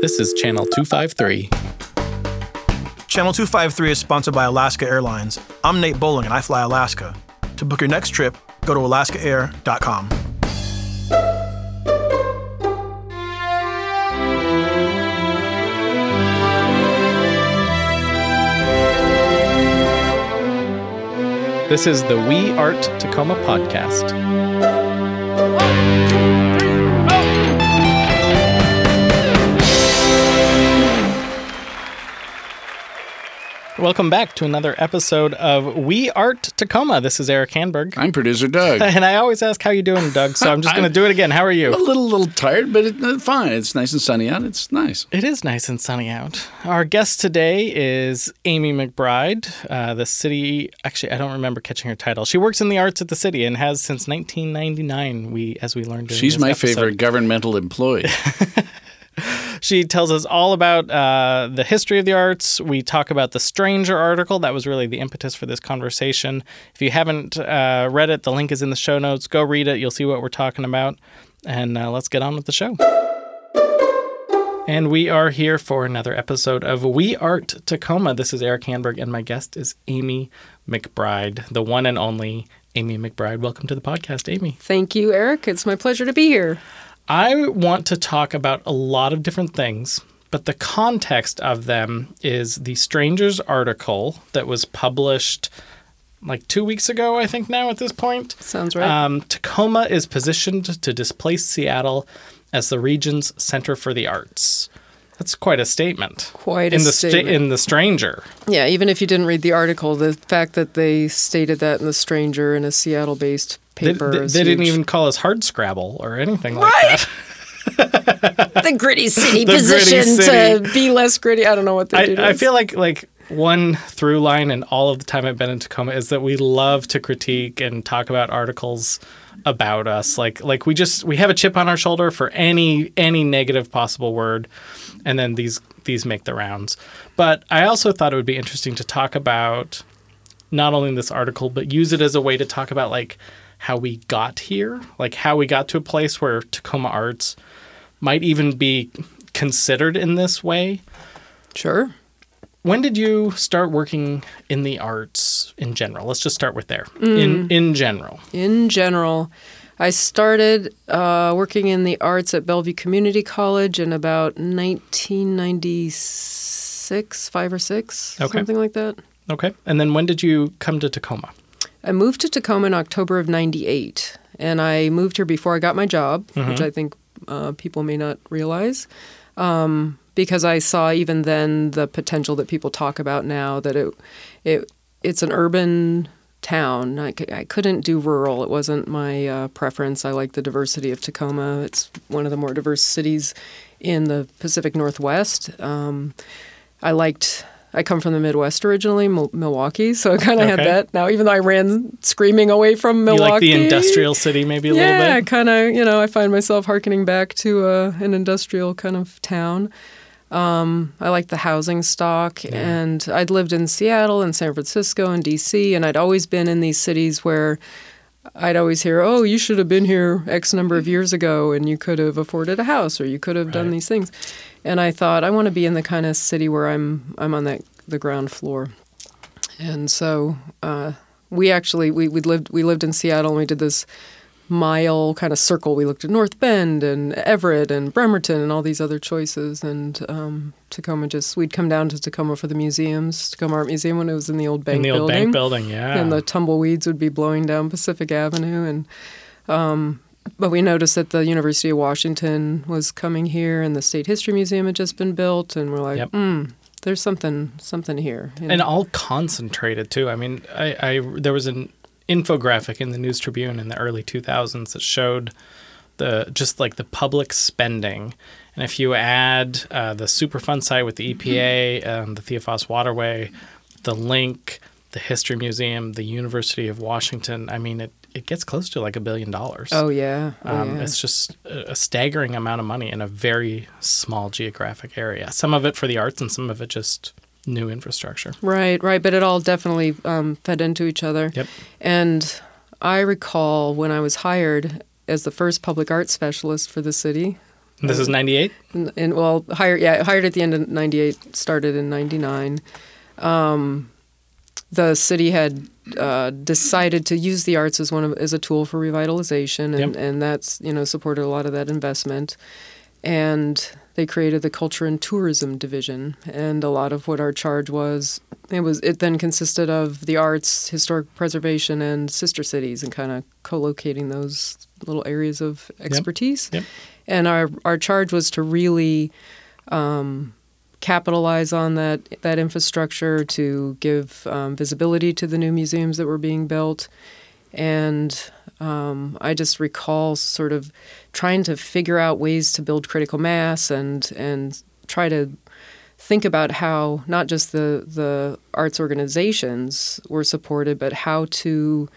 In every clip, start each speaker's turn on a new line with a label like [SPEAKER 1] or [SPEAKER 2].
[SPEAKER 1] This is Channel 253.
[SPEAKER 2] Channel 253 is sponsored by Alaska Airlines. I'm Nate Bowling and I fly Alaska. To book your next trip, go to alaskaair.com.
[SPEAKER 1] This is the We Art Tacoma podcast. Welcome back to another episode of We Art Tacoma. This is Eric Hanberg.
[SPEAKER 3] I'm producer Doug.
[SPEAKER 1] And I always ask how you doing, Doug, so I'm just going to do it again. How are you?
[SPEAKER 3] A little, little tired, but it, uh, fine. It's nice and sunny out. It's nice.
[SPEAKER 1] It is nice and sunny out. Our guest today is Amy McBride, uh, the city. Actually, I don't remember catching her title. She works in the arts at the city and has since 1999. We, as we learned,
[SPEAKER 3] She's my
[SPEAKER 1] episode.
[SPEAKER 3] favorite governmental employee.
[SPEAKER 1] She tells us all about uh, the history of the arts. We talk about the Stranger article. That was really the impetus for this conversation. If you haven't uh, read it, the link is in the show notes. Go read it. You'll see what we're talking about. And uh, let's get on with the show. And we are here for another episode of We Art Tacoma. This is Eric Hanberg, and my guest is Amy McBride, the one and only Amy McBride. Welcome to the podcast, Amy.
[SPEAKER 4] Thank you, Eric. It's my pleasure to be here.
[SPEAKER 1] I want to talk about a lot of different things, but the context of them is the Strangers article that was published like two weeks ago, I think now at this point.
[SPEAKER 4] Sounds right.
[SPEAKER 1] Um, Tacoma is positioned to displace Seattle as the region's center for the arts. That's quite a statement.
[SPEAKER 4] Quite a
[SPEAKER 1] in the sta-
[SPEAKER 4] statement.
[SPEAKER 1] in the Stranger.
[SPEAKER 4] yeah, even if you didn't read the article, the fact that they stated that in The Stranger in a Seattle based
[SPEAKER 1] They, they- they didn't even call us hard scrabble or anything like
[SPEAKER 4] Right?
[SPEAKER 1] that.
[SPEAKER 4] the gritty city
[SPEAKER 1] The gritty
[SPEAKER 4] position
[SPEAKER 1] city.
[SPEAKER 4] to be less gritty. I don't know what they do.
[SPEAKER 1] I, I feel like like one through line in all of the time I've been in Tacoma is that we love to critique and talk about articles about us. Like like we just we have a chip on our shoulder for any any negative possible word, and then these these make the rounds. But I also thought it would be interesting to talk about not only this article but use it as a way to talk about like how we got here, like how we got to a place where Tacoma arts might even be considered in this way
[SPEAKER 4] sure.
[SPEAKER 1] when did you start working in the arts in general? Let's just start with there. In in general.
[SPEAKER 4] In general, I started uh, working in the arts at Bellevue Community College in about 1996, five or six,
[SPEAKER 1] Okay.
[SPEAKER 4] something like that.
[SPEAKER 1] Okay. And then when did you come to Tacoma?
[SPEAKER 4] I moved to Tacoma in October of '98, and I moved here before I got my job, which I think uh, people may not realize, um, because I saw even then the potential that people talk about now that it it it's an urban town. I, c- I couldn't do rural. It wasn't my uh, preference. I like the diversity of Tacoma. It's one of the more diverse cities in the Pacific Northwest. Um, I liked. I come from the Midwest originally, Mil- Milwaukee, so I kind of had that. Now, even though I ran screaming away from Milwaukee,
[SPEAKER 1] You like the industrial city maybe a
[SPEAKER 4] yeah,
[SPEAKER 1] little bit?
[SPEAKER 4] Yeah, kind of. You know, I find myself harkening back to uh, an industrial kind of town. Um, I like the housing stock, and I'd lived in Seattle and San Francisco and D.C., and I'd always been in these cities where I'd always hear, "Oh, you should have been here X number of years ago, and you could have afforded a house, or you could have done these things." And I thought, I want to be in the kind of city where I'm I'm on that the ground floor, and so uh, we actually we we lived we lived in Seattle, and we did this mile kind of circle. We looked at North Bend and Everett and Bremerton and all these other choices. And um, Tacoma just, we'd come down to Tacoma for the museums, Tacoma Art Museum when it was in the old bank building.
[SPEAKER 1] in the old
[SPEAKER 4] building.
[SPEAKER 1] bank building, yeah.
[SPEAKER 4] And the tumbleweeds would be blowing down Pacific Avenue. And um, but we noticed that the University of Washington was coming here, and the State History Museum had just been built, and we're like,
[SPEAKER 1] Yep.
[SPEAKER 4] hmm, there's something something here. you
[SPEAKER 1] and all concentrated too. I mean, I, I there was an infographic in the News Tribune in the early 2000s that showed the just like the public spending. And if you add uh, the Superfund site with the EPA, um, the Thea Foss Waterway, the link, the History Museum, the University of Washington, I mean, it, it gets close to like a billion dollars.
[SPEAKER 4] oh yeah, oh,
[SPEAKER 1] Um,
[SPEAKER 4] yeah.
[SPEAKER 1] It's just a a staggering amount of money in a very small geographic area. Some of it for the arts and some of it just new infrastructure.
[SPEAKER 4] Right, right, but it all definitely um, fed into each other.
[SPEAKER 1] Yep.
[SPEAKER 4] And I recall when I was hired as the first public art specialist for the city
[SPEAKER 1] this is 98?
[SPEAKER 4] and, and well, hired yeah, hired at the end of '98, started in '99. Um, the city had uh, decided to use the arts as one of as a tool for revitalization, and,
[SPEAKER 1] Yep.
[SPEAKER 4] and that's you know supported a lot of that investment. And they created the culture and tourism division, and a lot of what our charge was. It was it then consisted of the arts, historic preservation, and sister cities, and kind of co-locating those little areas of expertise.
[SPEAKER 1] Yep.
[SPEAKER 4] And our our charge was to really um, capitalize on that that infrastructure to give um, visibility to the new museums that were being built, and um, I just recall sort of trying to figure out ways to build critical mass and and try to think about how not just the the arts organizations were supported, but how to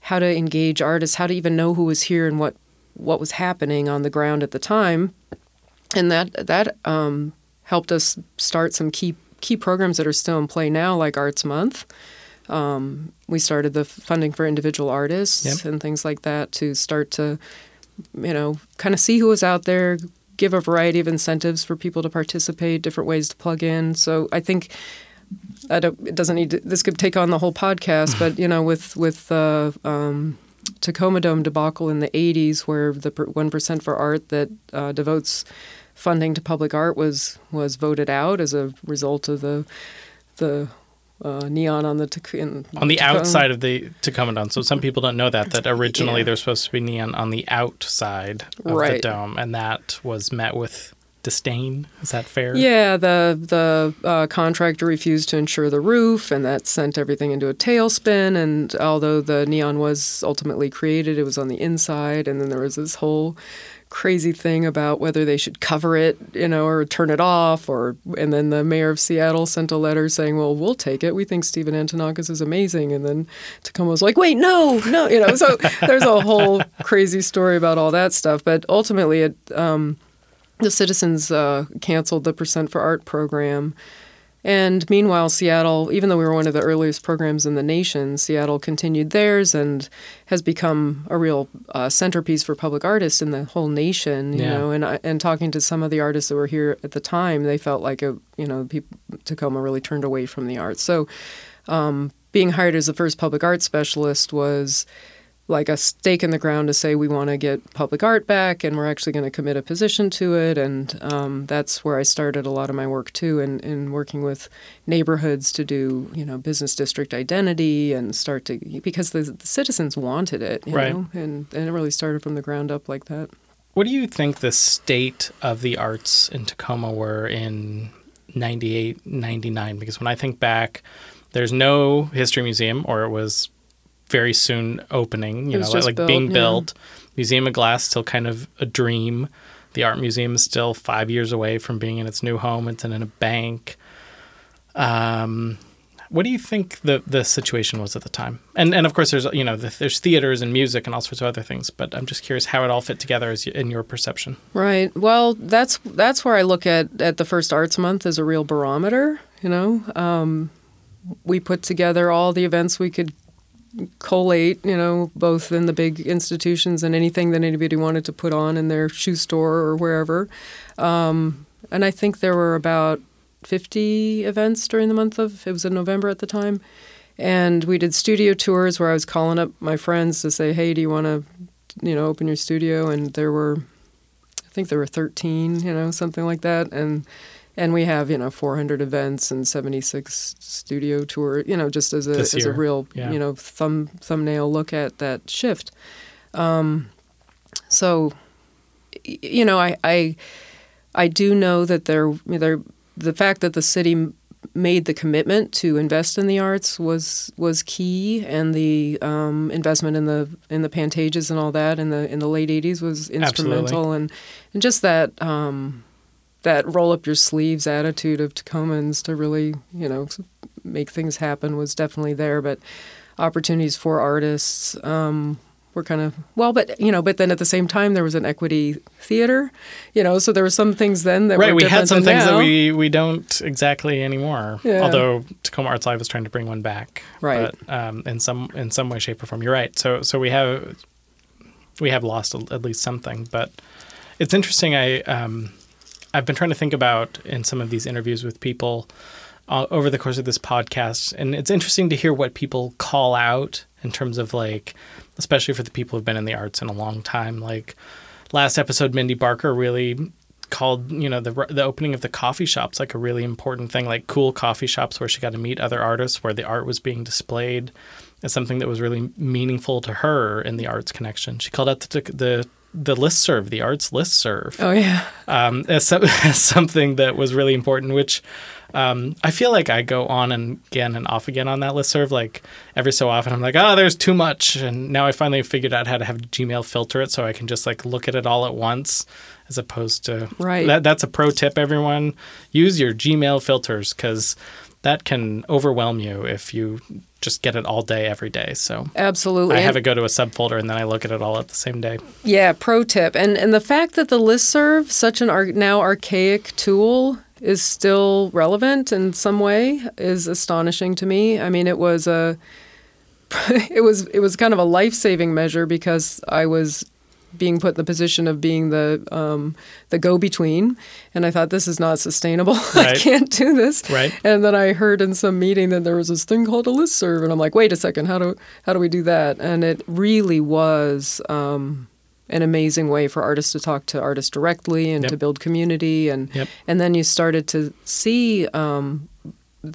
[SPEAKER 4] how to engage artists, how to even know who was here and what what was happening on the ground at the time, and that that um, helped us start some key key programs that are still in play now, like Arts Month. Um, we started the funding for individual artists
[SPEAKER 1] Yep.
[SPEAKER 4] and things like that to start to, you know, kind of see who was out there, give a variety of incentives for people to participate, different ways to plug in. So I think I don't, it doesn't need to, this could take on the whole podcast, but you know, with with the um, Tacoma Dome debacle in the '80s, where the one percent for art that uh, devotes funding to public art was was voted out as a result of the the uh, neon on the Tac- in,
[SPEAKER 1] On the
[SPEAKER 4] Tacoma-
[SPEAKER 1] outside of the Tacoma Dome. So some people don't know that, that originally
[SPEAKER 4] Yeah.
[SPEAKER 1] there's supposed to be neon on the outside of the dome. And that was met with disdain. Is that fair?
[SPEAKER 4] Yeah, the the uh, contractor refused to insure the roof, and that sent everything into a tailspin. And although the neon was ultimately created, it was on the inside, and then there was this whole crazy thing about whether they should cover it, you know, or turn it off, or and then the mayor of Seattle sent a letter saying, "Well, we'll take it. We think Stephen Antonakos is amazing." And then Tacoma was like, "Wait, no, no," you know. So there's a whole crazy story about all that stuff, but ultimately it. Um, the citizens uh, canceled the Percent for Art program. And meanwhile, Seattle, even though we were one of the earliest programs in the nation, Seattle continued theirs and has become a real uh, centerpiece for public artists in the whole nation. You
[SPEAKER 1] Yeah.
[SPEAKER 4] know, and I, and talking to some of the artists that were here at the time, they felt like a you know people, Tacoma really turned away from the arts. So, um, being hired as the first public art specialist was like a stake in the ground to say we want to get public art back and we're actually going to commit a position to it and um, that's where i started a lot of my work too in, in working with neighborhoods to do you know business district identity and start to because the, the citizens wanted it you
[SPEAKER 1] Right.
[SPEAKER 4] know and, and it really started from the ground up like that
[SPEAKER 1] What do you think the state of the arts in Tacoma were in 98, 99? Because when I think back, there's no history museum, or it was very soon opening, you know, like, like
[SPEAKER 4] built,
[SPEAKER 1] being
[SPEAKER 4] yeah.
[SPEAKER 1] built. Museum of Glass still kind of a dream. The art museum is still five years away from being in its new home. It's in a bank. Um, what do you think the the situation was at the time? And and of course, there's you know the, there's theaters and music and all sorts of other things. But I'm just curious how it all fit together as you, in your perception.
[SPEAKER 4] Right. Well, that's that's where I look at at the first Arts Month as a real barometer. You know, um, we put together all the events we could collate. You know, both in the big institutions and anything that anybody wanted to put on in their shoe store or wherever. Um, and I think there were about 50 events during the month of it was in November at the time. And we did studio tours where I was calling up my friends to say, "Hey, do you want to, you know, open your studio?" And there were I think there were 13, you know, something like that, and and we have you know 400 events and 76 studio tour, you know, just as a as a real
[SPEAKER 1] yeah.
[SPEAKER 4] you know thumb thumbnail look at that shift. Um, so, you know, I I I do know that there there the fact that the city made the commitment to invest in the arts was was key, and the um, investment in the in the Pantages and all that in the in the late '80s was instrumental, and and just that um, that roll up your sleeves attitude of Tacomans to really you know make things happen was definitely there, but opportunities for artists um, were kind of well, but you know, but then at the same time there was an equity theater, you know, so there were some things then that
[SPEAKER 1] right,
[SPEAKER 4] were
[SPEAKER 1] we had some things that
[SPEAKER 4] now.
[SPEAKER 1] we we don't exactly anymore.
[SPEAKER 4] Yeah.
[SPEAKER 1] Although Tacoma Arts Live is trying to bring one back,
[SPEAKER 4] Right.
[SPEAKER 1] But um, in some in some way, shape, or form, you're right. So so we have we have lost at least something, but it's interesting. I um, I've been trying to think about in some of these interviews with people uh, over the course of this podcast, and it's interesting to hear what people call out in terms of like, especially for the people who've been in the arts in a long time. Like last episode, Mindy Barker really called you know the the opening of the coffee shops like a really important thing like cool coffee shops where she got to meet other artists where the art was being displayed as something that was really meaningful to her in the arts connection she called out the the the listserv the arts listserv
[SPEAKER 4] Oh yeah.
[SPEAKER 1] um, as, some, as something that was really important, which um, I feel like I go on and again and off again on that listserv. Like every so often, I'm like, oh, there's too much, and now I finally figured out how to have Gmail filter it so I can just like look at it all at once, as opposed to
[SPEAKER 4] Right.
[SPEAKER 1] That, that's a pro tip, everyone. Use your Gmail filters because that can overwhelm you if you just get it all day every day. So
[SPEAKER 4] Absolutely.
[SPEAKER 1] I have it go to a subfolder and then I look at it all at the same day.
[SPEAKER 4] Yeah, pro tip. And and the fact that the listserv, such an ar- now archaic tool, is still relevant in some way is astonishing to me. I mean, it was a it was it was kind of a life-saving measure because I was being put in the position of being the um, the go-between, and I thought this is not sustainable. I can't do this.
[SPEAKER 1] Right.
[SPEAKER 4] And then I heard in some meeting that there was this thing called a listserv, and I'm like, wait a second, how do how do we do that? And it really was um, an amazing way for artists to talk to artists directly and
[SPEAKER 1] Yep.
[SPEAKER 4] to build community, and
[SPEAKER 1] Yep.
[SPEAKER 4] and then you started to see um,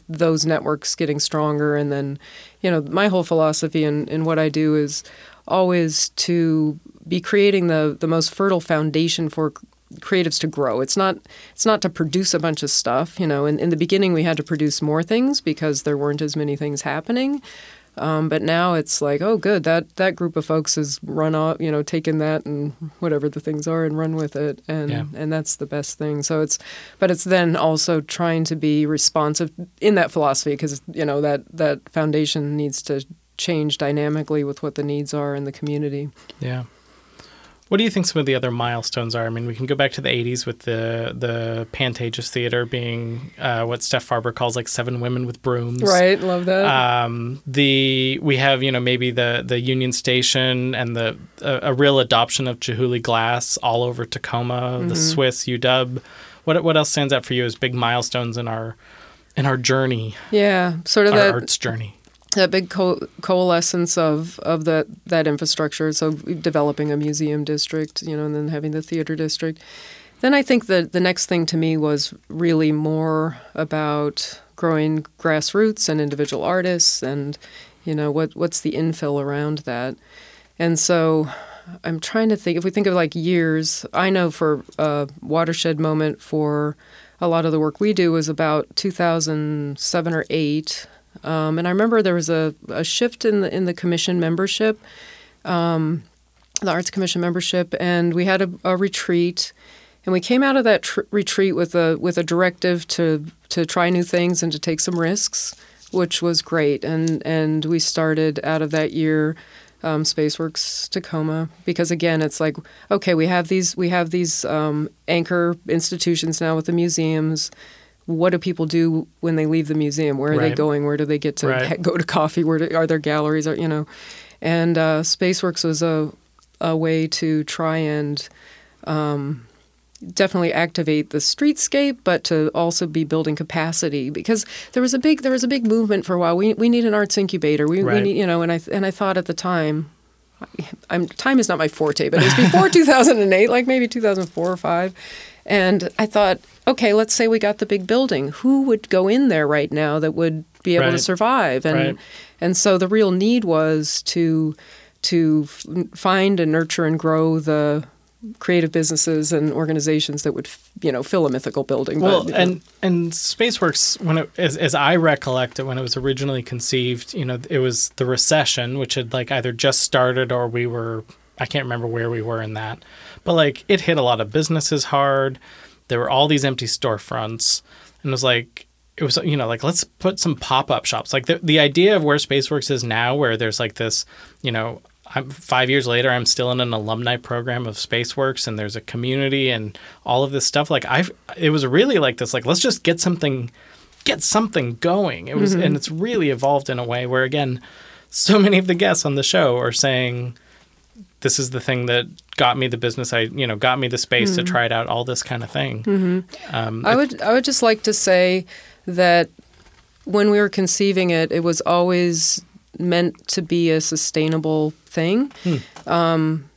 [SPEAKER 4] those networks getting stronger, and then you know my whole philosophy in, in what I do is always to be creating the the most fertile foundation for creatives to grow. It's not it's not to produce a bunch of stuff. You know, in, in the beginning we had to produce more things because there weren't as many things happening. Um, but now it's like, oh, good that that group of folks has run off, you know, taken that and whatever the things are and run with it, and
[SPEAKER 1] Yeah.
[SPEAKER 4] and that's the best thing. So it's, but it's then also trying to be responsive in that philosophy because you know that that foundation needs to change dynamically with what the needs are in the community.
[SPEAKER 1] Yeah. What do you think some of the other milestones are? I mean, we can go back to the '80s with the the Pantages Theater being uh, what Steph Farber calls like seven women with brooms.
[SPEAKER 4] Right, love that.
[SPEAKER 1] Um, the we have you know maybe the the Union Station and the a, a real adoption of Chihuly glass all over Tacoma, the Swiss UW. What what else stands out for you as big milestones in our in our journey,
[SPEAKER 4] yeah, sort of
[SPEAKER 1] our
[SPEAKER 4] that
[SPEAKER 1] arts journey?
[SPEAKER 4] That big co- coalescence of of that that infrastructure. So developing a museum district, you know, and then having the theater district. Then I think that the next thing to me was really more about growing grassroots and individual artists, and you know what what's the infill around that. And so I'm trying to think. If we think of like years, I know for a watershed moment for a lot of the work we do was about 2007 or eight. Um, and I remember there was a, a shift in the in the commission membership, um, the Arts Commission membership, and we had a, a retreat, and we came out of that tr- retreat with a with a directive to to try new things and to take some risks, which was great. And and we started out of that year. Um, SpaceWorks Tacoma, because again, it's like okay, we have these we have these um, anchor institutions now with the museums what do people do when they leave the museum? Where are they going? Where do they get to
[SPEAKER 1] Right.
[SPEAKER 4] go to coffee? Where do, are there galleries? Or you know, and uh, SpaceWorks was a a way to try and um, definitely activate the streetscape, but to also be building capacity because there was a big there was a big movement for a while. We we need an arts incubator. We, we need you know, and I and I thought at the time. I'm time is not my forte, but it was before 2008, like maybe 2004 or five, and I thought, okay, let's say we got the big building. Who would go in there right now that would be able to survive? And
[SPEAKER 1] Right.
[SPEAKER 4] and so the real need was to to f- find and nurture and grow the creative businesses and organizations that would f- you know fill a mythical building.
[SPEAKER 1] Well,
[SPEAKER 4] But-
[SPEAKER 1] and and SpaceWorks when it as, as I recollect it when it was originally conceived, you know, it was the recession which had like either just started or we were I can't remember where we were in that. But like it hit a lot of businesses hard. There were all these empty storefronts and it was like it was you know like let's put some pop-up shops. Like the the idea of where SpaceWorks is now where there's like this, you know, I'm five years later. I'm still in an alumni program of SpaceWorks, and there's a community and all of this stuff. Like I, it was really like this. Like let's just get something, get something going. It was, and mm-hmm. it's really evolved in a way where again, so many of the guests on the show are saying, this is the thing that got me the business. I you know got me the space to try it out. All this kind of thing. Um,
[SPEAKER 4] I would I would just like to say that when we were conceiving it, it was always meant to be a sustainable thing. Um,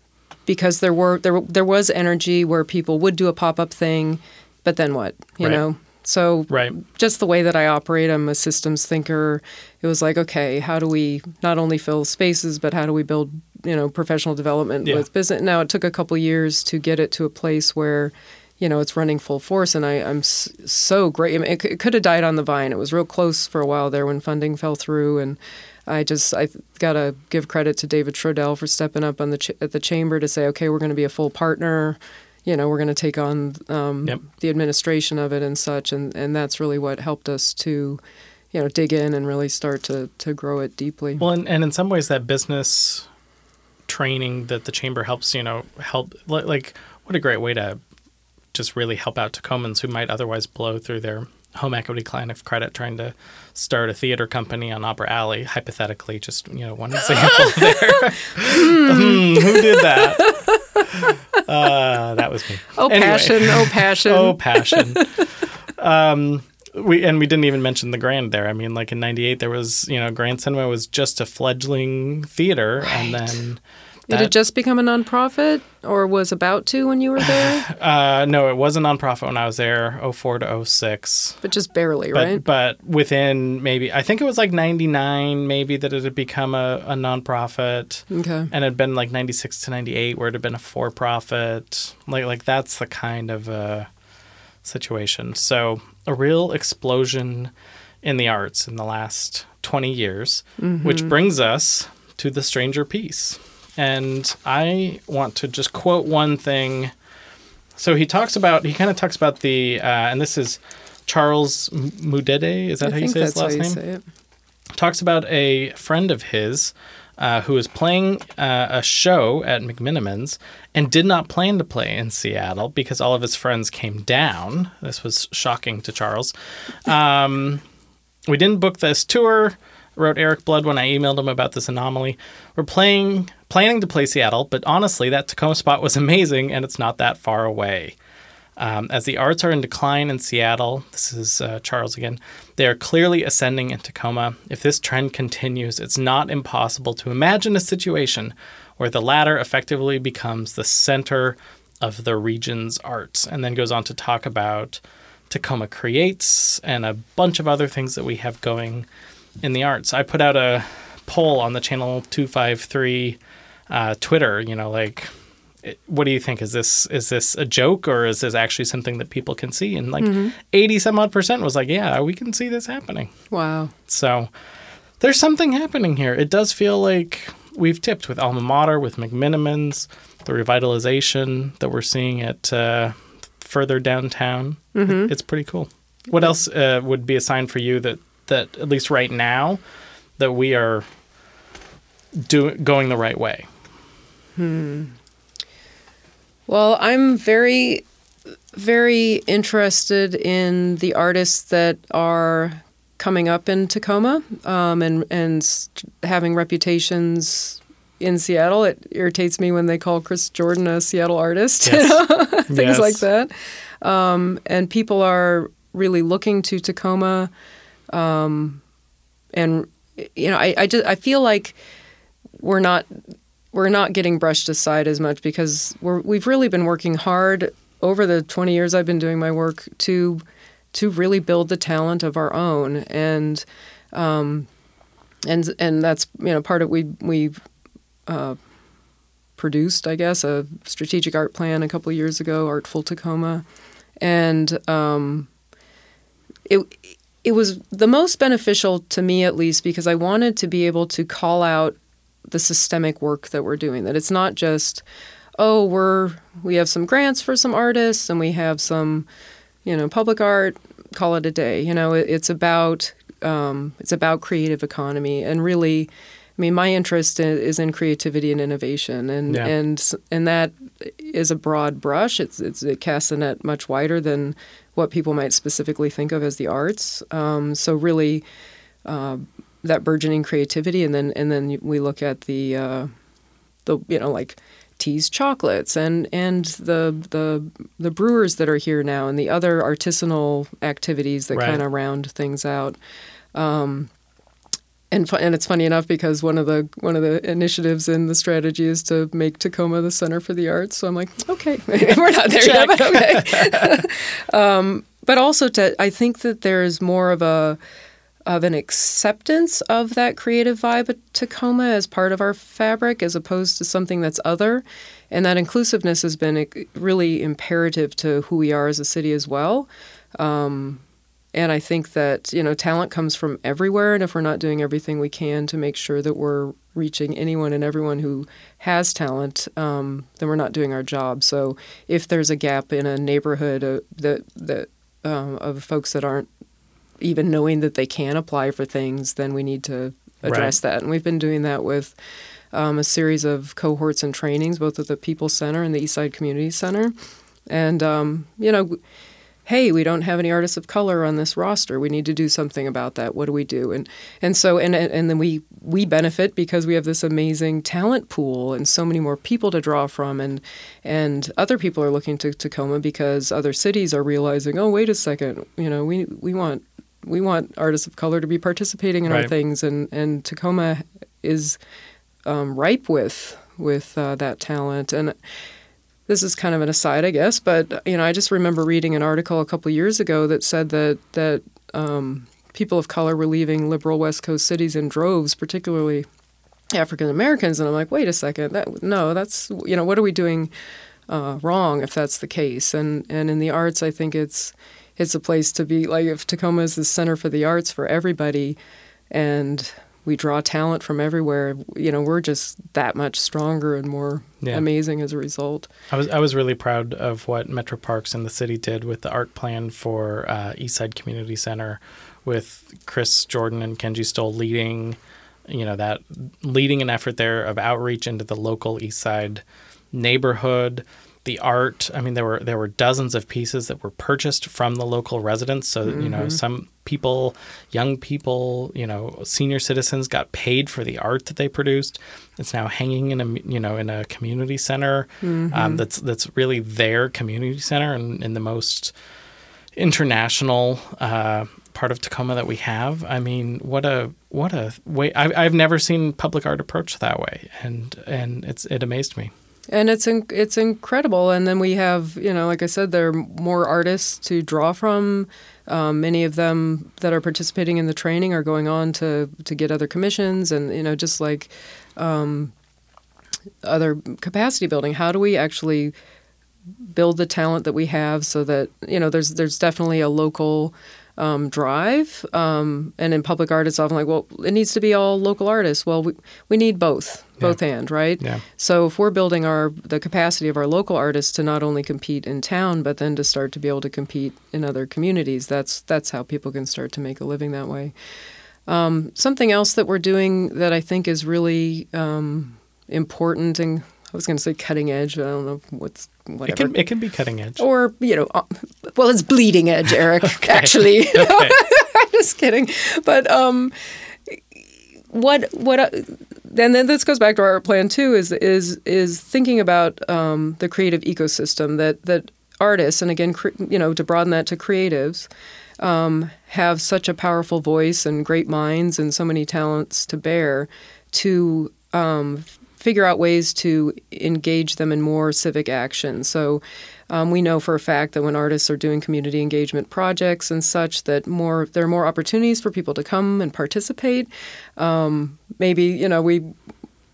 [SPEAKER 4] because there were there there was energy where people would do a pop up thing, but then what? You
[SPEAKER 1] Right.
[SPEAKER 4] know. So
[SPEAKER 1] Right.
[SPEAKER 4] just the way that I operate, I'm a systems thinker. It was like, okay, how do we not only fill spaces, but how do we build, you know, professional development
[SPEAKER 1] Yeah.
[SPEAKER 4] with business? Now it took a couple years to get it to a place where, you know, it's running full force, and I, I'm so great. I mean, it, it could have died on the vine. It was real close for a while there when funding fell through, and I just I gotta give credit to David Schroedel for stepping up on the ch- at the chamber to say, okay, we're going to be a full partner. You know, we're going to take on um,
[SPEAKER 1] Yep.
[SPEAKER 4] the administration of it and such, and and that's really what helped us to, you know, dig in and really start to to grow it deeply.
[SPEAKER 1] Well, and, and in some ways, that business training that the chamber helps, you know, help like what a great way to just really help out Tacomans who might otherwise blow through their home equity line of credit trying to start a theater company on Opera Alley. Hypothetically, just you know, one example there. Hmm, who did that? Uh, that was me.
[SPEAKER 4] oh
[SPEAKER 1] Anyway.
[SPEAKER 4] passion! Oh passion!
[SPEAKER 1] Oh, passion. um, we and we didn't even mention the Grand there. I mean, like in '98, there was you know Grand Cinema was just a fledgling theater, and then
[SPEAKER 4] Did
[SPEAKER 1] that-
[SPEAKER 4] it just become a nonprofit, or was about to when you were there?
[SPEAKER 1] uh, no, it was a nonprofit when I was there, 04 to 06.
[SPEAKER 4] but just barely,
[SPEAKER 1] But,
[SPEAKER 4] right?
[SPEAKER 1] but within maybe I think it was like 99 maybe that it had become a, a nonprofit.
[SPEAKER 4] okay.
[SPEAKER 1] and it had been like 96 to 98 where it had been a for-profit like like that's the kind of uh, situation so a real explosion in the arts in the last 20 years which brings us to the stranger piece and i want to just quote one thing so he talks about he kind of talks about the uh, and this is charles mudede is that
[SPEAKER 4] I
[SPEAKER 1] how you say his last name talks about a friend of his uh, who was playing uh, a show at McMenamins and did not plan to play in Seattle because all of his friends came down. This was shocking to Charles. Um, we didn't book this tour. Wrote Eric Blood when I emailed him about this anomaly. We're playing, planning to play Seattle, but honestly, that Tacoma spot was amazing, and it's not that far away. Um, as the arts are in decline in Seattle, this is uh, Charles again, they are clearly ascending in Tacoma. If this trend continues, it's not impossible to imagine a situation where the latter effectively becomes the center of the region's arts. And then goes on to talk about Tacoma Creates and a bunch of other things that we have going in the arts. I put out a poll on the Channel 253 uh, Twitter, you know, like what do you think? Is this is this a joke or is this actually something that people can see? And like 80 some odd percent was like yeah we can see this happening.
[SPEAKER 4] Wow.
[SPEAKER 1] so there's something happening here. It does feel like we've tipped with alma mater with McMenamins the revitalization that we're seeing at uh, further downtown. It- it's pretty cool. What else uh, would be a sign for you that that at least right now that we are doing going the right way
[SPEAKER 4] Well, I'm very, very interested in the artists that are coming up in Tacoma um, and and having reputations in Seattle. It irritates me when they call Chris Jordan a Seattle artist. you
[SPEAKER 1] Yes.
[SPEAKER 4] know, things
[SPEAKER 1] Yes.
[SPEAKER 4] like that. Um, and people are really looking to Tacoma, um, and you know, I, I just I feel like we're not we're not getting brushed aside as much because we're we've really been working hard over the 20 years I've been doing my work to to really build the talent of our own. And um and and that's you know part of we we uh produced I guess a strategic art plan a couple years ago Artful Tacoma. And um it it was the most beneficial to me at least because I wanted to be able to call out the systemic work that we're doing that it's not just oh we're we have some grants for some artists and we have some you know public art call it a day you know it, it's about um, it's about creative economy. And really i mean my interest is in creativity and innovation. And
[SPEAKER 1] Yeah.
[SPEAKER 4] and and that is a broad brush. It's, it's it casts a net much wider than what people might specifically think of as the arts. Um, so really uh, that burgeoning creativity, and then and then we look at the uh, the you know like teas chocolates and and the the the brewers that are here now and the other artisanal activities that
[SPEAKER 1] Right.
[SPEAKER 4] kind of round things out. Um, and fu- and it's funny enough because one of the one of the initiatives in the strategy is to make Tacoma the center for the arts. So I'm like, okay, we're not there yet, but okay. um, but also to I think that there is more of a of an acceptance of that creative vibe at Tacoma as part of our fabric as opposed to something that's other. And that inclusiveness has been really imperative to who we are as a city as well. Um, and I think that, you know, talent comes from everywhere. And if we're not doing everything we can to make sure that we're reaching anyone and everyone who has talent, um, then we're not doing our job. So if there's a gap in a neighborhood uh, that, that um, of folks that aren't even knowing that they can apply for things, then we need to address that. And we've been doing that with um, a series of cohorts and trainings, both at the People Center and the Eastside Community Center. And, um, you know, hey, we don't have any artists of color on this roster. We need to do something about that. What do we do? And and so and and then we we benefit because we have this amazing talent pool and so many more people to draw from and and other people are looking to Tacoma because other cities are realizing, oh, wait a second, you know, we we want we want artists of color to be participating in our things and and Tacoma is um, ripe with with uh, that talent. And this is kind of an aside, I guess, but you know, I just remember reading an article a couple years ago that said that that um, people of color were leaving liberal West Coast cities in droves, particularly African Americans, and I'm like, wait a second, that no, that's you know, what are we doing uh, wrong if that's the case? And and in the arts, I think it's it's a place to be. Like if Tacoma is the center for the arts for everybody, and we draw talent from everywhere, you know, we're just that much stronger and more
[SPEAKER 1] Yeah.
[SPEAKER 4] amazing as a result.
[SPEAKER 1] I was I was really proud of what Metro Parks and the city did with the art plan for uh, Eastside Community Center, with Chris Jordan and Kenji Stoll leading, you know that leading an effort there of outreach into the local Eastside neighborhood. The art, I mean, there were there were dozens of pieces that were purchased from the local residents. So you know, some people, young people, you know, senior citizens got paid for the art that they produced. It's now hanging in a you know in a community center um, that's that's really their community center and in the most international uh, part of Tacoma that we have. I mean, what a what a way! I, I've never seen public art approached that way, and and it's it amazed me.
[SPEAKER 4] And it's in, it's incredible. And then we have, you know, like I said, there are more artists to draw from. Um, many of them that are participating in the training are going on to to get other commissions, and you know, just like um, other capacity building. How do we actually build the talent that we have so that you know there's there's definitely a local um, drive um, and in public art it's often like well it needs to be all local artists. Well we, we need both both and right?
[SPEAKER 1] Yeah.
[SPEAKER 4] so if we're building our the capacity of our local artists to not only compete in town but then to start to be able to compete in other communities that's that's how people can start to make a living that way. Um, something else that we're doing that I think is really um, important and I was going to say cutting edge, but I don't know what's
[SPEAKER 1] It can it can be cutting edge.
[SPEAKER 4] or you know, uh, well, it's bleeding edge, Eric. Actually,
[SPEAKER 1] Okay.
[SPEAKER 4] just kidding. But um, what what uh, and then this goes back to our plan too is is is thinking about um, the creative ecosystem that that artists and again cre- you know to broaden that to creatives um, have such a powerful voice and great minds and so many talents to bear to um, figure out ways to engage them in more civic action. So um, we know for a fact that when artists are doing community engagement projects and such, that more there are more opportunities for people to come and participate. Um, maybe you know we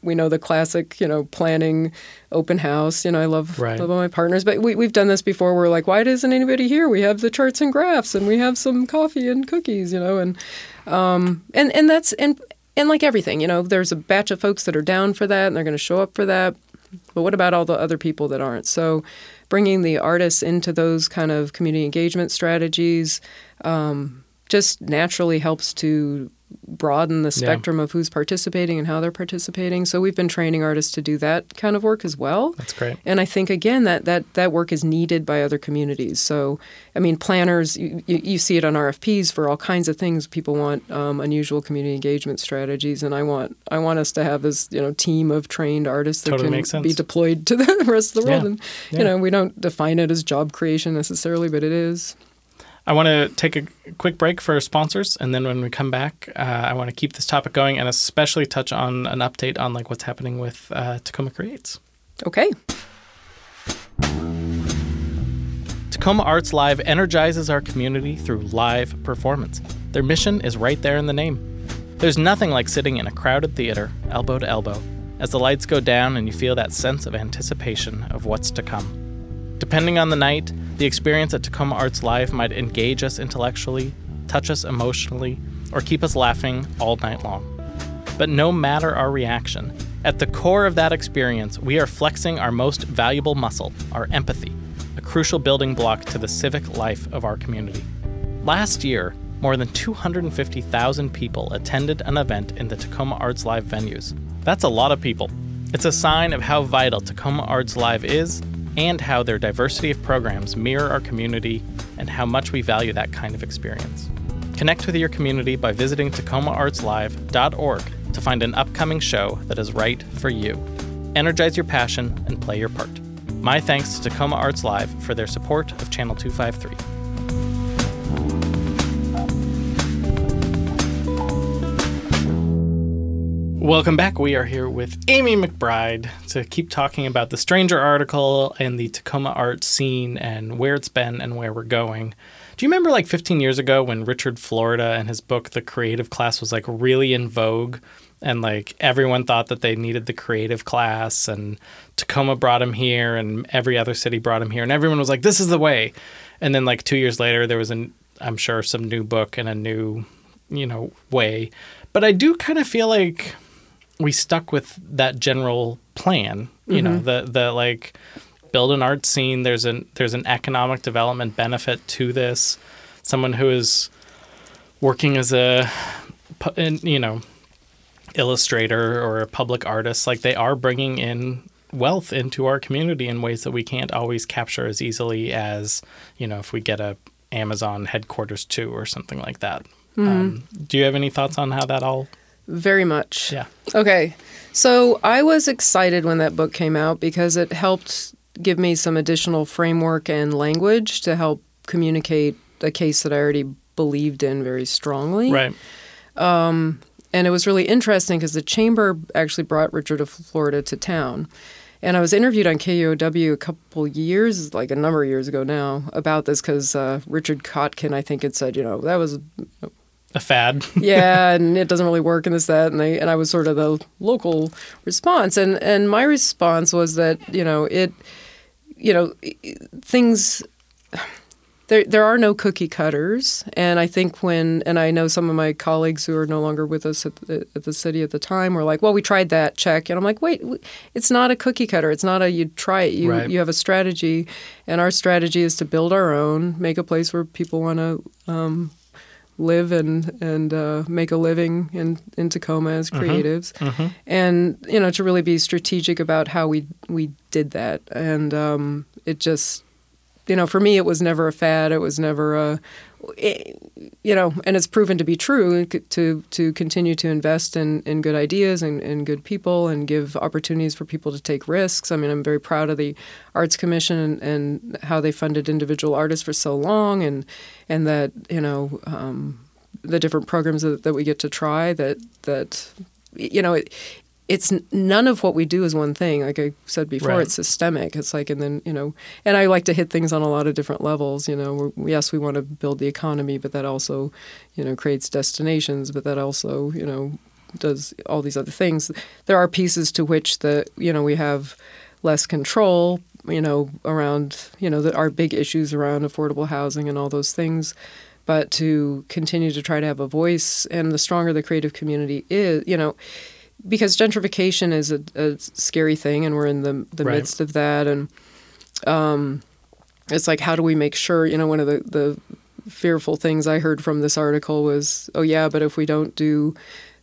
[SPEAKER 4] we know the classic, you know, planning open house. You know, I love,
[SPEAKER 1] Right.
[SPEAKER 4] love all my partners, but we, we've done this before. We're like, why isn't anybody here? We have the charts and graphs, and we have some coffee and cookies, you know, and um, and and that's and and like everything, you know, there's a batch of folks that are down for that, and they're going to show up for that. But what about all the other people that aren't? So, bringing the artists into those kind of community engagement strategies. Um, just naturally helps to broaden the spectrum of who's participating and how they're participating. So we've been training artists to do that kind of work as well.
[SPEAKER 1] That's great.
[SPEAKER 4] And I think again that that that work is needed by other communities. So I mean, planners you, you, you see it on RFPs for all kinds of things. People want um, unusual community engagement strategies, and I want I want us to have this you know team of trained artists that
[SPEAKER 1] Totally
[SPEAKER 4] can be deployed to the rest of the world.
[SPEAKER 1] Yeah.
[SPEAKER 4] And
[SPEAKER 1] Yeah.
[SPEAKER 4] you know, we don't define it as job creation necessarily, but it is.
[SPEAKER 1] I want to take a quick break for sponsors, and then when we come back, uh, I want to keep this topic going and especially touch on an update on like what's happening with uh, Tacoma Creates.
[SPEAKER 4] Okay.
[SPEAKER 1] Tacoma Arts Live energizes our community through live performance. Their mission is right there in the name. There's nothing like sitting in a crowded theater, elbow to elbow, as the lights go down and you feel that sense of anticipation of what's to come. Depending on the night, the experience at Tacoma Arts Live might engage us intellectually, touch us emotionally, or keep us laughing all night long. But no matter our reaction, at the core of that experience, we are flexing our most valuable muscle, our empathy, a crucial building block to the civic life of our community. Last year, more than 250,000 people attended an event in the Tacoma Arts Live venues. That's a lot of people. It's a sign of how vital Tacoma Arts Live is and how their diversity of programs mirror our community and how much we value that kind of experience. Connect with your community by visiting tacomaartslive.org to find an upcoming show that is right for you. Energize your passion and play your part. My thanks to Tacoma Arts Live for their support of Channel 253. Welcome back. We are here with Amy McBride to keep talking about the Stranger article and the Tacoma art scene and where it's been and where we're going. Do you remember like 15 years ago when Richard Florida and his book The Creative Class was like really in vogue and like everyone thought that they needed the creative class and Tacoma brought him here and every other city brought him here and everyone was like this is the way. And then like 2 years later there was an I'm sure some new book and a new, you know, way. But I do kind of feel like we stuck with that general plan. You know, the the like build an art scene. There's an there's an economic development benefit to this. Someone who is working as a you know illustrator or a public artist, like they are bringing in wealth into our community in ways that we can't always capture as easily as you know if we get a Amazon headquarters too or something like that. Um, do you have any thoughts on how that all?
[SPEAKER 4] Very much.
[SPEAKER 1] Yeah.
[SPEAKER 4] Okay. So I was excited when that book came out because it helped give me some additional framework and language to help communicate a case that I already believed in very strongly.
[SPEAKER 1] Right.
[SPEAKER 4] And it was really interesting because the chamber actually brought Richard of Florida to town. And I was interviewed on KUOW a couple years, like a number of years ago now, about this because uh, Richard Kotkin, I think, had said, you know, that was
[SPEAKER 1] A fad.
[SPEAKER 4] yeah, and it doesn't really work and this that, and I and I was sort of the local response, and and my response was that you know it, you know, things. There, there are no cookie cutters, and I think when, and I know some of my colleagues who are no longer with us at the, at the city at the time were like, "Well, we tried that, check," and I'm like, "Wait, it's not a cookie cutter. It's not a you try it. You
[SPEAKER 1] Right.
[SPEAKER 4] you have a strategy, and our strategy is to build our own, make a place where people want to um, live and and uh, make a living in in Tacoma as creatives, and you know to really be strategic about how we we did that, and um, it just you know for me it was never a fad, it was never a you know, and it's proven to be true to to continue to invest in, in good ideas and, and good people and give opportunities for people to take risks. I mean, I'm very proud of the Arts Commission and, and how they funded individual artists for so long, and and that you know um, the different programs that, that we get to try. That that you know it. It's none of what we do is one thing. Like I said before,
[SPEAKER 1] Right.
[SPEAKER 4] it's systemic. It's like, and then you know, and I like to hit things on a lot of different levels. You know, we're, yes, we want to build the economy, but that also, you know, creates destinations. But that also, you know, does all these other things. There are pieces to which the you know we have less control. You know, around you know that our big issues around affordable housing and all those things. But to continue to try to have a voice, and the stronger the creative community is, you know, because gentrification is a, a scary thing, and we're in the the
[SPEAKER 1] Right.
[SPEAKER 4] midst of that, and um, it's like how do we make sure? You know, one of the the fearful things I heard from this article was, oh yeah, but if we don't do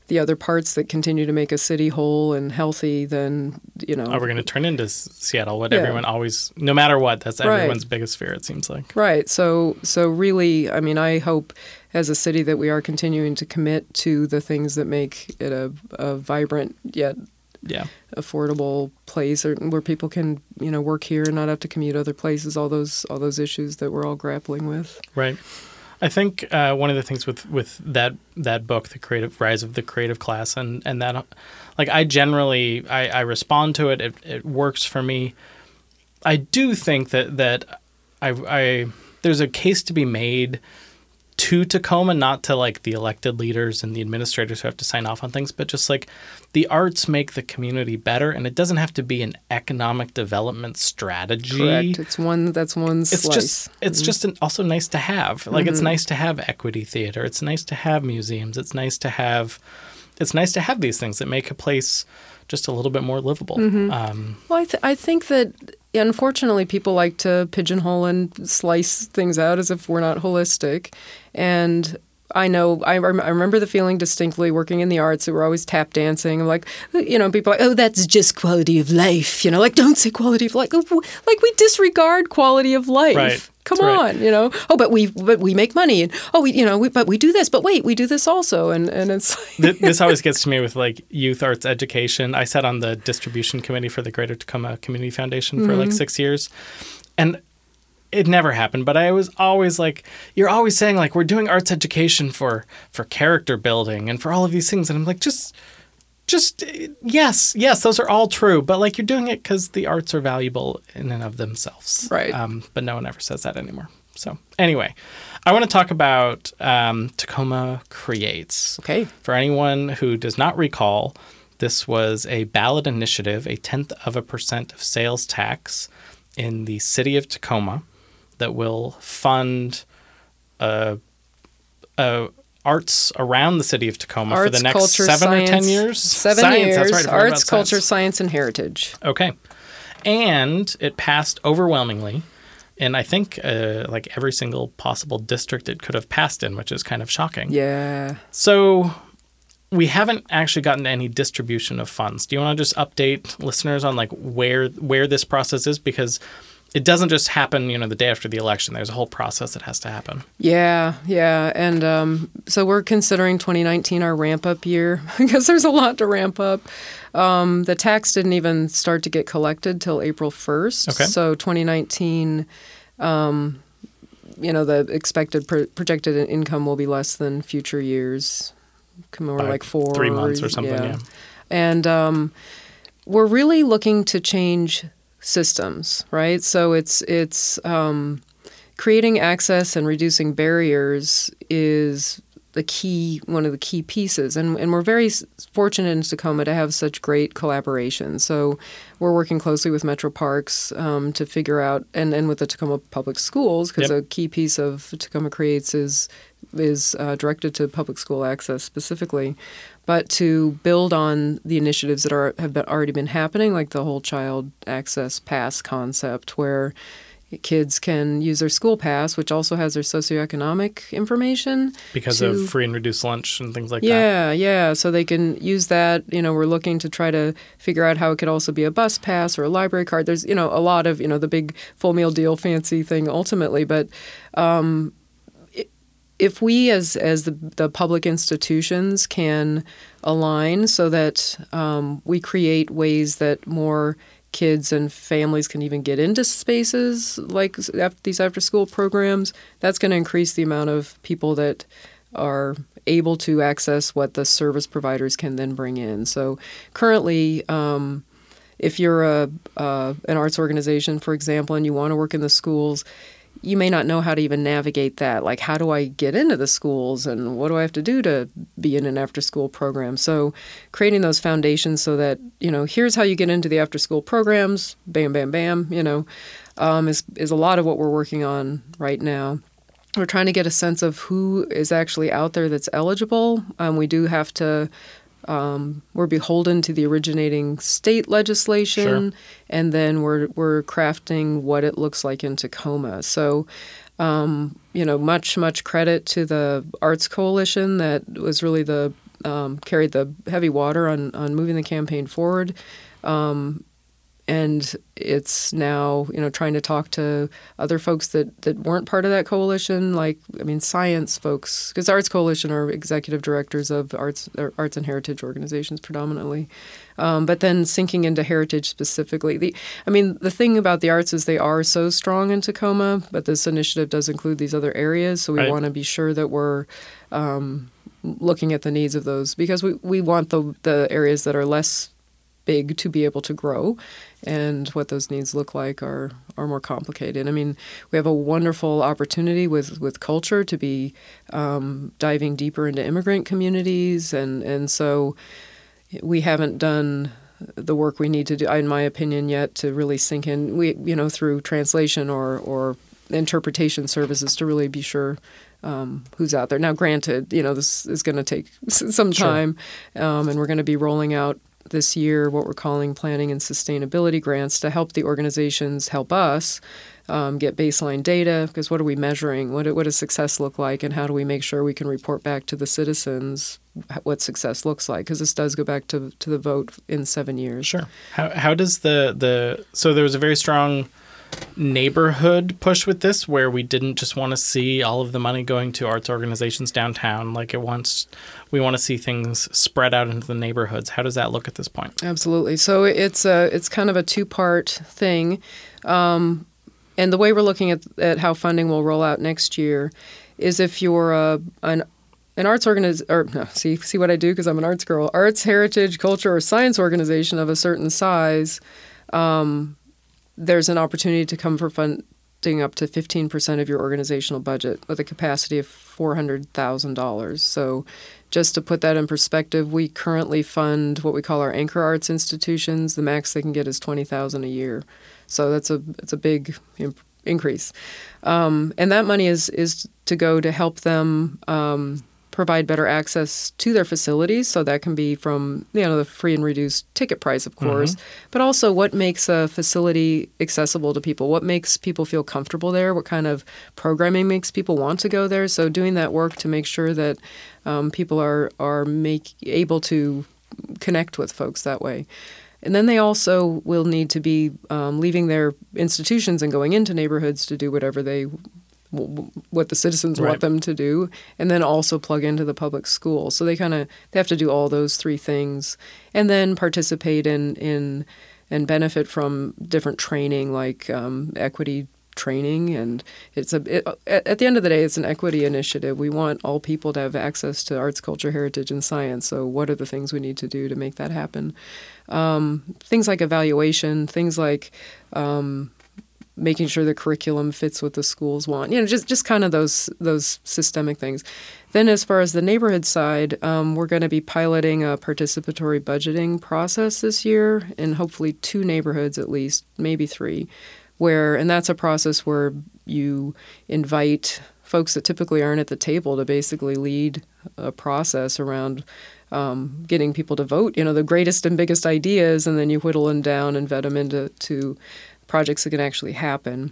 [SPEAKER 4] the other parts that continue to make a city whole and healthy, then you know,
[SPEAKER 1] Are we going to turn into Seattle? What
[SPEAKER 4] Yeah.
[SPEAKER 1] everyone always, no matter what, that's
[SPEAKER 4] Right.
[SPEAKER 1] everyone's biggest fear. It seems like.
[SPEAKER 4] Right. So so really, I mean, I hope as a city that we are continuing to commit to the things that make it a, a vibrant yet
[SPEAKER 1] Yeah.
[SPEAKER 4] affordable place or where people can, you know, work here and not have to commute other places, all those all those issues that we're all grappling with.
[SPEAKER 1] Right. I think uh, one of the things with with that that book, the creative rise of the creative class, and and that, like I generally I, I respond to it. It it works for me. I do think that that I I there's a case to be made to Tacoma, not to like the elected leaders and the administrators who have to sign off on things, but just like the arts make the community better, and it doesn't have to be an economic development strategy.
[SPEAKER 4] Correct. It's one that's one
[SPEAKER 1] it's
[SPEAKER 4] slice.
[SPEAKER 1] just it's mm-hmm. just an, also nice to have. Like it's mm-hmm. nice to have equity theater. It's nice to have museums. It's nice to have it's nice to have these things that make a place just a little bit more livable um,
[SPEAKER 4] Well, I, th- I think that unfortunately people like to pigeonhole and slice things out as if we're not holistic. And I know, I, rem- I remember the feeling distinctly working in the arts that we're always tap dancing. I'm like, you know, people are like, oh, that's just quality of life. You know, like, don't say quality of life. Like, we disregard quality of life.
[SPEAKER 1] Right.
[SPEAKER 4] Come on, you know. Oh, but we but we make money, and oh, we you know, we, but we do this. But wait, we do this also, and and it's like,
[SPEAKER 1] this always gets to me with like youth arts education i sat on the distribution committee for the greater tacoma community foundation for like mm-hmm. six years and it never happened but i was always like you're always saying like we're doing arts education for for character building and for all of these things and i'm like just just yes yes those are all true but like you're doing it because the arts are valuable in and of themselves
[SPEAKER 4] Right.
[SPEAKER 1] um, but no one ever says that anymore so anyway i want to talk about um, tacoma creates
[SPEAKER 4] okay.
[SPEAKER 1] for anyone who does not recall, this was a ballot initiative, a tenth of a percent of sales tax in the city of Tacoma that will fund uh, uh, arts around the city of Tacoma for the next
[SPEAKER 4] culture,
[SPEAKER 1] seven or ten years.
[SPEAKER 4] Seven
[SPEAKER 1] Science,
[SPEAKER 4] years.
[SPEAKER 1] that's right.
[SPEAKER 4] Arts, culture,
[SPEAKER 1] science.
[SPEAKER 4] science, and heritage.
[SPEAKER 1] Okay. And it passed overwhelmingly And I think, uh, like every single possible district it could have passed in, which is kind of shocking.
[SPEAKER 4] Yeah.
[SPEAKER 1] So we haven't actually gotten any distribution of funds. Do you want to just update listeners on like where where this process is because it doesn't just happen, you know, the day after the election. There's a whole process that has to happen.
[SPEAKER 4] Yeah, yeah. And um, so we're considering 2019 our ramp up year because there's a lot to ramp up. Um, the tax didn't even start to get collected till April 1st.
[SPEAKER 1] Okay.
[SPEAKER 4] So 2019, um, you know, the expected pro- projected income will be less than future years. More
[SPEAKER 1] By
[SPEAKER 4] like four
[SPEAKER 1] three months or something, yeah.
[SPEAKER 4] And um, we're really looking to change systems, right? So it's it's um, creating access and reducing barriers is the key one of the key pieces and, and we're very fortunate in tacoma to have such great collaboration so we're working closely with metro parks um, to figure out and, and with the tacoma public schools because
[SPEAKER 1] Yep.
[SPEAKER 4] a key piece of tacoma creates is is uh, directed to public school access specifically but to build on the initiatives that are have been, already been happening like the whole child access pass concept where kids can use their school pass, which also has their socioeconomic information.
[SPEAKER 1] Because
[SPEAKER 4] to-
[SPEAKER 1] of free and reduced lunch and things like that.
[SPEAKER 4] yeah, yeah. So they can use that. You know, we're looking to try to figure out how it could also be a bus pass or a library card. There's, you know, a lot of, you know, the big full meal deal fancy thing ultimately. But um, if we as as the, the public institutions can align so that um, we create ways that more kids and families can even get into spaces like s- af- these after school programs, that's going to increase the amount of people that are able to access what the service providers can then bring in. So currently, um, if you're a uh, an arts organization, for example, and you want to work in the schools, you may not know how to even navigate that. Like, how do I get into the schools, and what do I have to do to be in an after school program? So, creating those foundations so that you know, here's how you get into the after school programs. Bam, bam, bam. You know, um, is is a lot of what we're working on right now we're trying to get a sense of who is actually out there that's eligible. Um, we do have to. Um, we're beholden to the originating state legislation,
[SPEAKER 1] Sure.
[SPEAKER 4] and then we're we're crafting what it looks like in Tacoma. So, Um, you know, much much credit to the Arts Coalition that was really the um, carried the heavy water on on moving the campaign forward. And it's now you know trying to talk to other folks that that weren't part of that coalition like i mean science folks because arts coalition are executive directors of arts arts and heritage organizations predominantly um, but then sinking into heritage specifically the i mean the thing about the arts is they are so strong in tacoma but this initiative does include these other areas so we
[SPEAKER 1] Right.
[SPEAKER 4] want to be sure that we're um, looking at the needs of those because we, we want the the areas that are less big to be able to grow and what those needs look like are are more complicated. I mean, we have a wonderful opportunity with with culture to be um, diving deeper into immigrant communities and and so we haven't done the work we need to do in my opinion yet to really sink in we you know through translation or or interpretation services to really be sure um, who's out there now granted you know this is going to take some
[SPEAKER 1] Sure.
[SPEAKER 4] time um, and we're going to be rolling out this year what we're calling planning and sustainability grants to help the organizations help us um, get baseline data because what are we measuring? What, what does success look like and how do we make sure we can report back to the citizens what success looks like? Because this does go back to, to the vote in seven years.
[SPEAKER 1] Sure. How how does the the so there was a very strong neighborhood push with this where we didn't just want to see all of the money going to arts organizations downtown like it wants we want to see things spread out into the neighborhoods. How does that look at this point?
[SPEAKER 4] Absolutely. So it's a it's kind of a two part thing, um, and the way we're looking at at how funding will roll out next year is if you're a, an an arts organiz or no, see see what I do because I'm an arts girl. Arts, heritage, culture, or science organization of a certain size, um, there's an opportunity to come for funding up to 15% of your organizational budget with a capacity of $400,000. So just to put that in perspective, we currently fund what we call our anchor arts institutions. The max they can get is 20000 a year. So that's a it's a big imp- increase. Um, and that money is is to go to help them um, provide better access to their facilities. So that can be from you know the free and reduced ticket price, of course, but also what makes a facility accessible to people. What makes people feel comfortable there? What kind of programming makes people want to go there? So doing that work to make sure that um, people are are make able to connect with folks that way. And then they also will need to be um, leaving their institutions and going into neighborhoods to do whatever they what the citizens
[SPEAKER 1] Right.
[SPEAKER 4] want them to do and then also plug into the public school. So they kind of they have to do all those three things and then participate in in and benefit from different training like um, equity training. And it's a it, at, at the end of the day it's an equity initiative. We want all people to have access to arts culture heritage and science. So what are the things we need to do to make that happen? Um, things like evaluation things like um, making sure the curriculum fits what the schools want. You know, just just kind of those those systemic things. Then, as far as the neighborhood side, um, we're going to be piloting a participatory budgeting process this year in hopefully two neighborhoods at least, maybe three, where and that's a process where you invite folks that typically aren't at the table to basically lead a process around um, getting people to vote. You know, the greatest and biggest ideas, and then you whittle them down and vet them into to projects that can actually happen.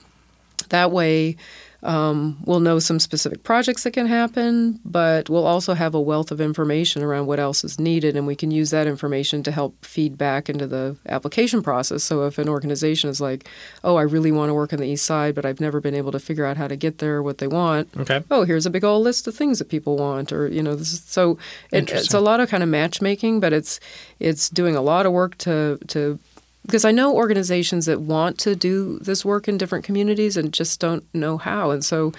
[SPEAKER 4] That way, um, we'll know some specific projects that can happen, but we'll also have a wealth of information around what else is needed, and we can use that information to help feed back into the application process. So if an organization is like, "Oh, I really want to work on the East Side, but I've never been able to figure out how to get there, what they want,"
[SPEAKER 1] Okay.
[SPEAKER 4] oh, here's a big old list of things that people want, or you know, this is, so it, it's a lot of kind of matchmaking, but it's it's doing a lot of work to to because I know organizations that want to do this work in different communities and just don't know how, and so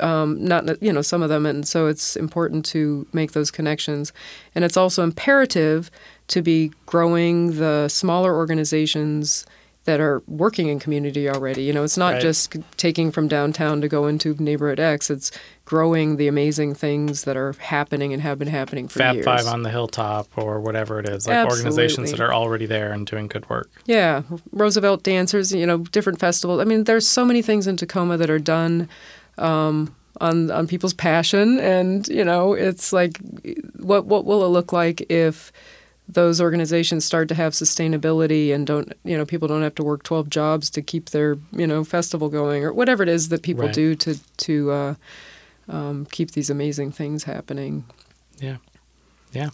[SPEAKER 4] um, not you know some of them, and so it's important to make those connections, and it's also imperative to be growing the smaller organizations that are working in community already. You know, it's not
[SPEAKER 1] Right.
[SPEAKER 4] just taking from downtown to go into neighborhood X. It's growing the amazing things that are happening and have been happening for years.
[SPEAKER 1] Fab
[SPEAKER 4] years.
[SPEAKER 1] Five on the Hilltop or whatever it is, like organizations that are already there and doing good work.
[SPEAKER 4] Yeah, Roosevelt dancers, you know, different festivals. I mean, there's so many things in Tacoma that are done um, on on people's passion, and you know, it's like, what what will it look like if those organizations start to have sustainability and don't you know people don't have to work 12 jobs to keep their you know festival going or whatever it is that people
[SPEAKER 1] Right.
[SPEAKER 4] do to to uh, um, keep these amazing things happening
[SPEAKER 1] Yeah. Yeah.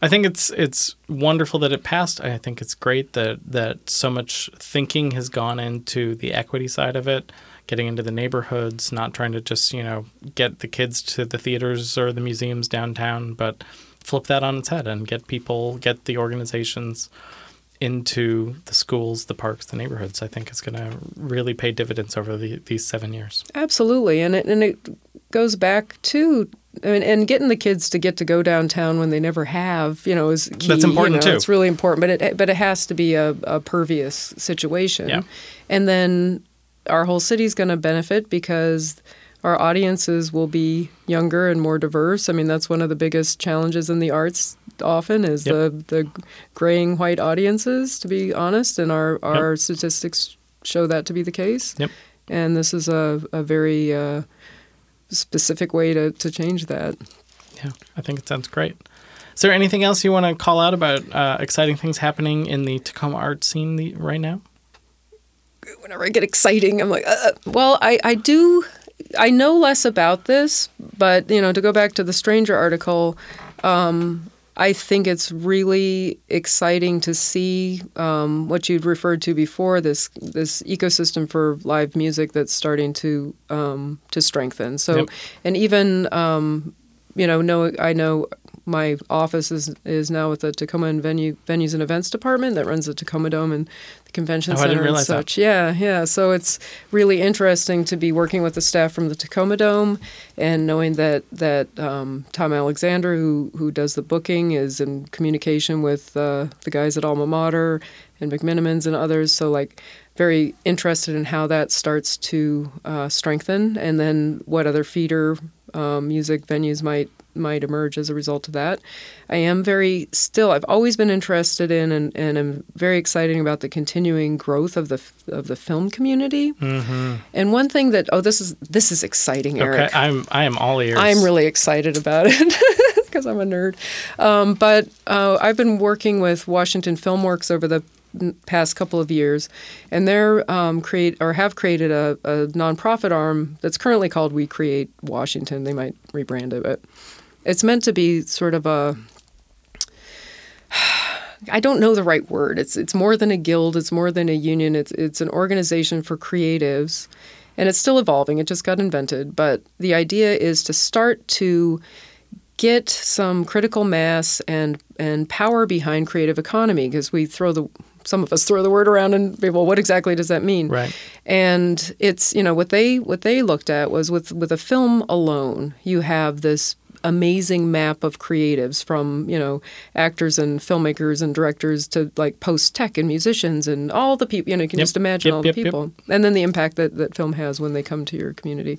[SPEAKER 1] I think it's it's wonderful that it passed. I think it's great that that so much thinking has gone into the equity side of it, getting into the neighborhoods, not trying to just, you know, get the kids to the theaters or the museums downtown, but flip that on its head and get people, get the organizations into the schools, the parks, the neighborhoods. I think it's going to really pay dividends over the, these 7 years.
[SPEAKER 4] Absolutely, and it and it goes back to I mean, and getting the kids to get to go downtown when they never have, you know, is key.
[SPEAKER 1] That's important,
[SPEAKER 4] you know,
[SPEAKER 1] too.
[SPEAKER 4] It's really important, but it but it has to be a, a pervious situation,
[SPEAKER 1] Yeah.
[SPEAKER 4] and then our whole city's going to benefit because our audiences will be younger and more diverse. I mean, that's one of the biggest challenges in the arts. Often is
[SPEAKER 1] Yep.
[SPEAKER 4] the the graying white audiences, to be honest, and our our statistics show that to be the case.
[SPEAKER 1] Yep.
[SPEAKER 4] And this is a, a very uh, specific way to, to change that.
[SPEAKER 1] Yeah, I think it sounds great. Is there anything else you want to call out about uh, exciting things happening in the Tacoma art scene the, right now?
[SPEAKER 4] Whenever I get exciting, I'm like, uh, well, I, I do, I know less about this, but, you know, to go back to the Stranger article, um, I think it's really exciting to see um, what you'd referred to before this this ecosystem for live music that's starting to um, to strengthen. So,
[SPEAKER 1] Yep.
[SPEAKER 4] and even um, you know, know I know my office is is now with the Tacoma and venue venues and events department that runs the Tacoma Dome and the convention
[SPEAKER 1] Oh, I
[SPEAKER 4] center
[SPEAKER 1] didn't
[SPEAKER 4] and
[SPEAKER 1] realize that.
[SPEAKER 4] such. Yeah, yeah. So it's really interesting to be working with the staff from the Tacoma Dome and knowing that that um, Tom Alexander, who who does the booking, is in communication with uh, the guys at Alma Mater and McMenamins and others. So like very interested in how that starts to uh, strengthen, and then what other feeder um, music venues might might emerge as a result of that. I am very still. I've always been interested in, and, and I'm very excited about the continuing growth of the of the film community. Mm-hmm. And one thing that oh, this is this is exciting, Eric.
[SPEAKER 1] Okay, I'm I am all ears.
[SPEAKER 4] I'm really excited about it because I'm a nerd. Um, but uh, I've been working with Washington Filmworks over the past couple of years, and they're um, create or have created a, a nonprofit arm that's currently called We Create Washington. They might rebrand it, but it's meant to be sort of a I don't know the right word. It's it's more than a guild. It's more than a union. It's it's an organization for creatives, and it's still evolving. It just got invented, but the idea is to start to get some critical mass and and power behind creative economy because we throw the some of us throw the word around and well what exactly does that mean
[SPEAKER 1] Right.
[SPEAKER 4] and it's you know what they what they looked at was with with a film alone you have this amazing map of creatives from you know actors and filmmakers and directors to like post tech and musicians and all the people you know you can
[SPEAKER 1] Yep,
[SPEAKER 4] just imagine
[SPEAKER 1] yep,
[SPEAKER 4] all the
[SPEAKER 1] yep.
[SPEAKER 4] people. And then the impact that, that film has when they come to your community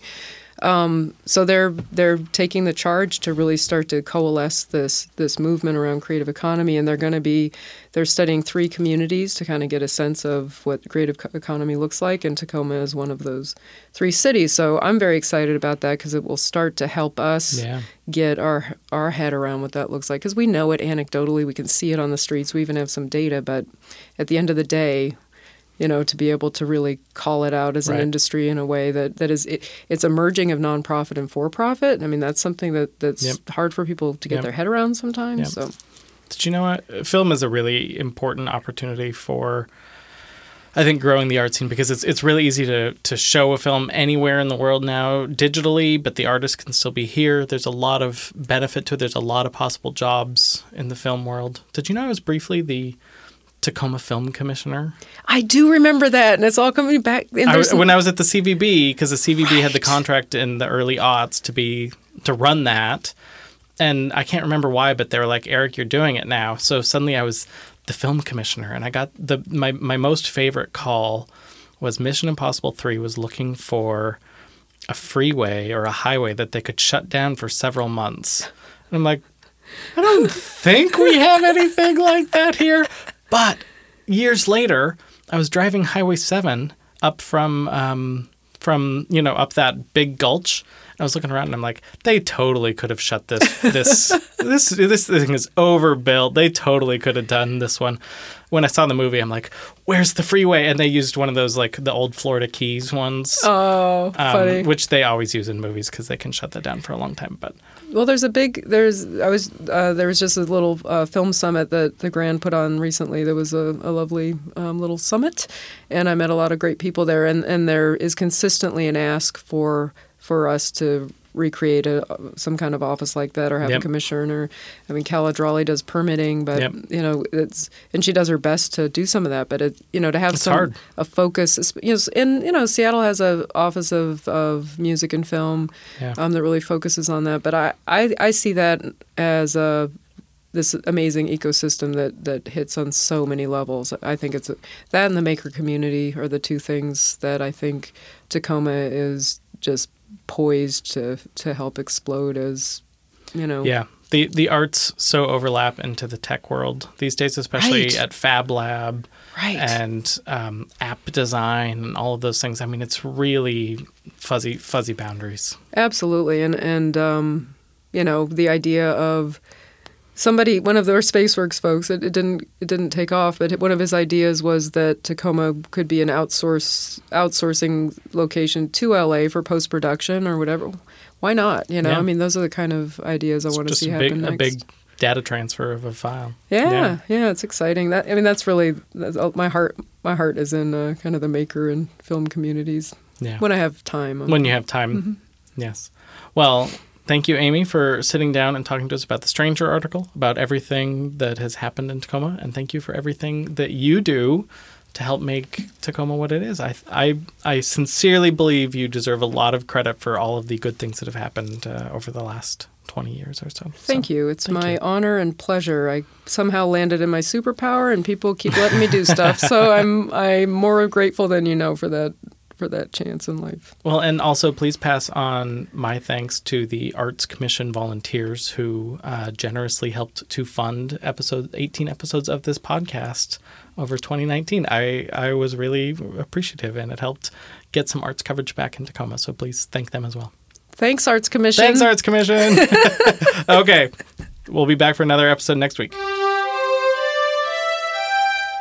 [SPEAKER 4] um, so they're they're taking the charge to really start to coalesce this this movement around creative economy, and they're going to be they're studying three communities to kind of get a sense of what creative co- economy looks like, and Tacoma is one of those three cities. So I'm very excited about that because it will start to help us
[SPEAKER 1] Yeah.
[SPEAKER 4] get our our head around what that looks like because we know it anecdotally, we can see it on the streets, we even have some data, but at the end of the day you know, to be able to really call it out as an industry in a way that, that is it, it's a merging of nonprofit and for profit. I mean, that's something that that's
[SPEAKER 1] Yep.
[SPEAKER 4] hard for people to get
[SPEAKER 1] Yep.
[SPEAKER 4] their head around sometimes.
[SPEAKER 1] Yep.
[SPEAKER 4] So
[SPEAKER 1] Did you know what? Film is a really important opportunity for, I think, growing the art scene because it's it's really easy to to show a film anywhere in the world now digitally, but the artist can still be here. There's a lot of benefit to it. There's a lot of possible jobs in the film world. Did you know I was briefly the Tacoma Film Commissioner?
[SPEAKER 4] I do remember that, and it's all coming back.
[SPEAKER 1] I, when I was at the CVB, because the CVB had the contract in the early aughts to be to run that, and I can't remember why, but they were like, "Eric, you're doing it now." So suddenly I was the film commissioner, and I got the my my most favorite call was Mission Impossible Three was looking for a freeway or a highway that they could shut down for several months, and I'm like, I don't think we have anything like that here. But years later, I was driving Highway 7 up from um, from you know up that big gulch, I was looking around and I'm like, they totally could have shut this this this this thing is overbuilt. They totally could have done this one. When I saw the movie, I'm like, where's the freeway? And they used one of those like the old Florida Keys ones.
[SPEAKER 4] Oh, funny.
[SPEAKER 1] Um, which they always use in movies because they can shut that down for a long time. But
[SPEAKER 4] Well, there's a big there's I was uh, there was just a little uh, film summit that the Grand put on recently. There was a, a lovely um, little summit, and I met a lot of great people there. And, and there is consistently an ask for for us to recreate a, some kind of office like that or have
[SPEAKER 1] Yep.
[SPEAKER 4] a commissioner. I mean, Cala Drawley does permitting, but
[SPEAKER 1] Yep.
[SPEAKER 4] you know it's and she does her best to do some of that. But it you know to have
[SPEAKER 1] It's
[SPEAKER 4] some
[SPEAKER 1] hard.
[SPEAKER 4] a focus. You know, and you know Seattle has a office of, of music and film
[SPEAKER 1] Yeah.
[SPEAKER 4] um, that really focuses on that. But I, I, I see that as a this amazing ecosystem that, that hits on so many levels. I think it's a, that and the maker community are the two things that I think Tacoma is just poised to to help explode as you know
[SPEAKER 1] yeah, the the arts so overlap into the tech world these days, especially
[SPEAKER 4] Right.
[SPEAKER 1] at Fab Lab
[SPEAKER 4] right
[SPEAKER 1] and um, app design and all of those things. I mean, it's really fuzzy fuzzy boundaries.
[SPEAKER 4] Absolutely, and and um, you know the idea of somebody, one of their SpaceWorks folks, it, it didn't it didn't take off, but one of his ideas was that Tacoma could be an outsource outsourcing location to LA for post production or whatever. Why not? You know,
[SPEAKER 1] Yeah.
[SPEAKER 4] I mean, those are the kind of ideas I
[SPEAKER 1] It's
[SPEAKER 4] want to see
[SPEAKER 1] a big
[SPEAKER 4] happen next.
[SPEAKER 1] a big data transfer of a file.
[SPEAKER 4] Yeah, yeah, it's exciting. That I mean, that's really that's, uh, my heart. My heart is in uh, kind of the maker and film communities
[SPEAKER 1] yeah.
[SPEAKER 4] when I have time.
[SPEAKER 1] when you have time.
[SPEAKER 4] Mm-hmm.
[SPEAKER 1] Yes. Well, thank you, Amy, for sitting down and talking to us about the Stranger article, about everything that has happened in Tacoma, and thank you for everything that you do to help make Tacoma what it is. I I, I sincerely believe you deserve a lot of credit for all of the good things that have happened uh, over the last 20 years or so.
[SPEAKER 4] Thank
[SPEAKER 1] So,
[SPEAKER 4] you. It's
[SPEAKER 1] thank
[SPEAKER 4] my
[SPEAKER 1] you.
[SPEAKER 4] honor and pleasure. I somehow landed in my superpower, and people keep letting me do stuff. So I'm I'm more grateful than you know for that for that chance in life.
[SPEAKER 1] Well, and also please pass on my thanks to the Arts Commission volunteers who uh, generously helped to fund episode 18 episodes of this podcast over 2019. I, I was really appreciative and it helped get some arts coverage back in Tacoma. So please thank them as well.
[SPEAKER 4] Thanks, Arts Commission.
[SPEAKER 1] Thanks, Arts Commission. okay. We'll be back for another episode next week.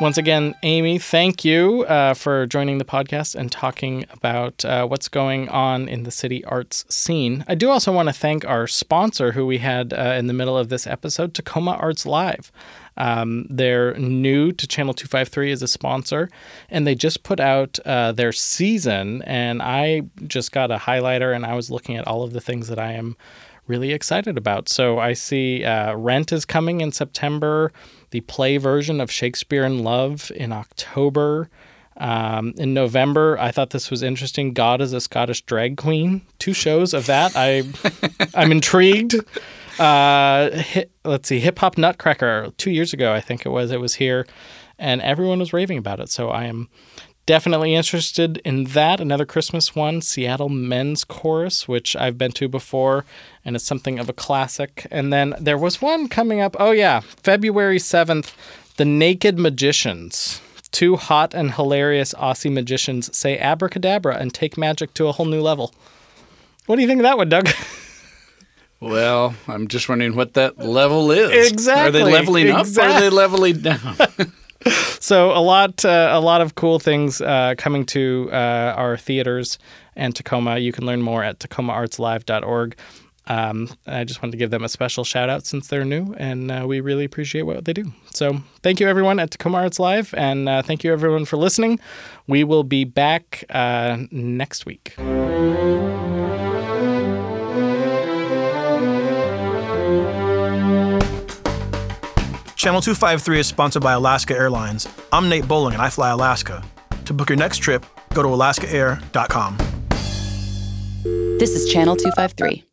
[SPEAKER 1] Once again, Amy, thank you uh, for joining the podcast and talking about uh, what's going on in the city arts scene. I do also want to thank our sponsor, who we had uh, in the middle of this episode, Tacoma Arts Live. Um, they're new to Channel 253 as a sponsor, and they just put out uh, their season. And I just got a highlighter and I was looking at all of the things that I am really excited about. So I see uh, Rent is coming in September, the play version of Shakespeare in Love in October. Um, in November, I thought this was interesting. God is a Scottish drag queen. Two shows of that. I, I'm intrigued. Uh, hit, let's see, Hip Hop Nutcracker. Two years ago, I think it was. It was here, and everyone was raving about it. So I am definitely interested in that. Another Christmas one, Seattle Men's Chorus, which I've been to before, and it's something of a classic. And then there was one coming up. Oh yeah, February seventh, The Naked Magicians. Two hot and hilarious Aussie magicians say abracadabra and take magic to a whole new level. What do you think of that one, Doug?
[SPEAKER 3] Well, I'm just wondering what that level is.
[SPEAKER 1] Exactly,
[SPEAKER 3] Are they leveling up or are they leveling down?
[SPEAKER 1] so a lot uh, a lot of cool things uh, coming to uh, our theaters and Tacoma. You can learn more at tacomaartslive.org. Um, I just wanted to give them a special shout out since they're new, and uh, we really appreciate what they do. So, thank you everyone at Tacoma Arts Live, and uh, thank you everyone for listening. We will be back uh, next week.
[SPEAKER 2] Channel 253 is sponsored by Alaska Airlines. I'm Nate Bowling and I fly Alaska. To book your next trip, go to alaskaair.com.
[SPEAKER 5] This is Channel 253.